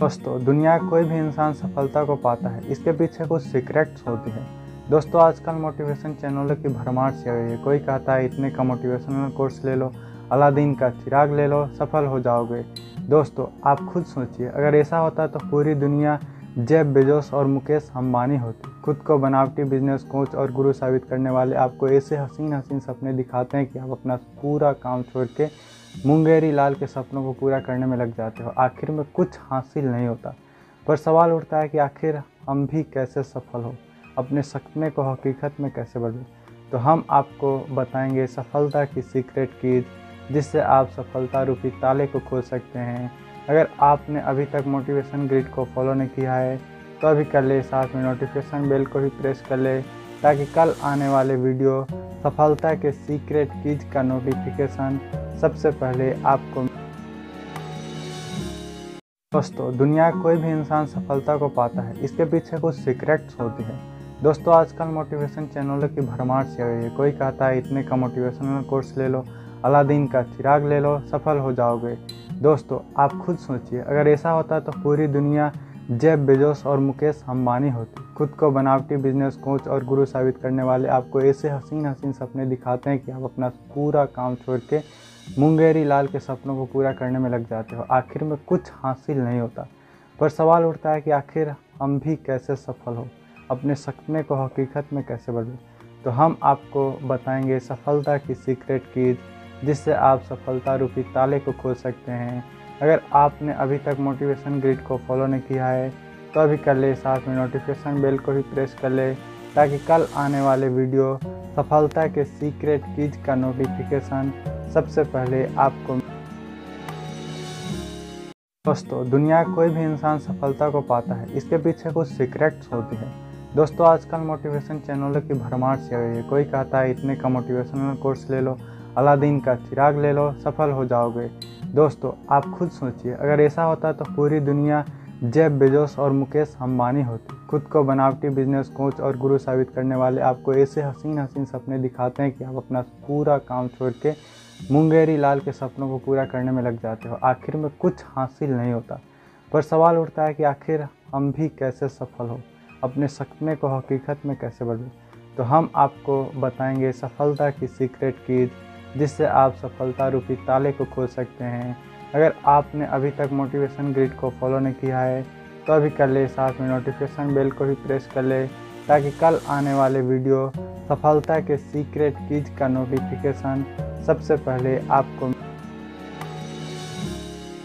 दोस्तों दुनिया कोई भी इंसान सफलता को पाता है, इसके पीछे कुछ सीक्रेट्स होती है। दोस्तों, आजकल मोटिवेशन चैनलों की भरमार से हुई है। कोई कहता है, इतने का मोटिवेशनल कोर्स ले लो, अलादीन का चिराग ले लो, सफल हो जाओगे। दोस्तों, आप खुद सोचिए, अगर ऐसा होता तो पूरी दुनिया जेब बेजोस और मुकेश अम्बानी होती। खुद को बनावटी बिज़नेस कोच और गुरु साबित करने वाले आपको ऐसे हसीन हसीन सपने दिखाते हैं कि आप अपना पूरा काम छोड़ के मुंगेरी लाल के सपनों को पूरा करने में लग जाते हो। आखिर में कुछ हासिल नहीं होता। पर सवाल उठता है कि आखिर हम भी कैसे सफल हो? अपने सपने को हकीकत में कैसे बदलें? तो हम आपको बताएँगे सफलता की सीक्रेट कीज, जिससे आप सफलता रूपी ताले को खोल सकते हैं। अगर आपने अभी तक मोटिवेशन ग्रिड को फॉलो नहीं किया है तो अभी कर ले, साथ में नोटिफिकेशन बेल को भी प्रेस कर ले, ताकि कल आने वाले वीडियो सफलता के सीक्रेट कीज का नोटिफिकेशन सबसे पहले आपको दोस्तों, दुनिया कोई भी इंसान सफलता को पाता है, इसके पीछे कुछ सीक्रेट्स होती है। दोस्तों, आजकल मोटिवेशन चैनलों की भरमार से रही है। कोई कहता है, इतने का मोटिवेशनल कोर्स ले लो, अलादीन का चिराग ले लो, सफल हो जाओगे। दोस्तों, आप खुद सोचिए, अगर ऐसा होता तो पूरी दुनिया जेब बेजोस और मुकेश अंबानी होती। खुद को बनावटी बिज़नेस कोच और गुरु साबित करने वाले आपको ऐसे हसीन हसीन सपने दिखाते हैं कि आप अपना पूरा काम छोड़ के मुंगेरी लाल के सपनों को पूरा करने में लग जाते हो। आखिर में कुछ हासिल नहीं होता, पर सवाल उठता है कि आखिर हम भी कैसे सफल हो? अपने सपने को हकीकत में कैसे बदले? तो हम आपको बताएँगे सफलता की सीक्रेट कीज जिससे आप सफलता रूपी ताले को खोल सकते हैं। अगर आपने अभी तक मोटिवेशन ग्रिड को फॉलो नहीं किया है तो अभी कर ले, साथ में नोटिफिकेशन बेल को भी प्रेस कर ले, ताकि कल आने वाले वीडियो सफलता के सीक्रेट कीज का नोटिफिकेशन सबसे पहले आपको दोस्तों, दुनिया कोई भी इंसान सफलता को पाता है, इसके पीछे कुछ सीक्रेट्स होती है। दोस्तों, आजकल मोटिवेशन चैनलों की भरमार से हुई है। कोई कहता है, इतने का मोटिवेशनल कोर्स ले लो, अलादीन का चिराग ले लो, सफल हो जाओगे। दोस्तों, आप खुद सोचिए, अगर ऐसा होता तो पूरी दुनिया जेब बेजोस और मुकेश अंबानी होती। खुद को बनावटी बिज़नेस कोच और गुरु साबित करने वाले आपको ऐसे हसीन हसीन सपने दिखाते हैं कि आप अपना पूरा काम छोड़ के मुंगेरी लाल के सपनों को पूरा करने में लग जाते हो। आखिर में कुछ हासिल नहीं होता, पर सवाल उठता है कि आखिर हम भी कैसे सफल हो? अपने सपने को हकीकत में कैसे बदलें? तो हम आपको बताएँगे सफलता की सीक्रेट कीज, जिससे आप सफलता रूपी ताले को खोल सकते हैं। अगर आपने अभी तक मोटिवेशन ग्रिड को फॉलो नहीं किया है तो अभी कर ले साथ में नोटिफिकेशन बेल को भी प्रेस कर ले, ताकि कल आने वाले वीडियो सफलता के सीक्रेट कीज का नोटिफिकेशन सबसे पहले आपको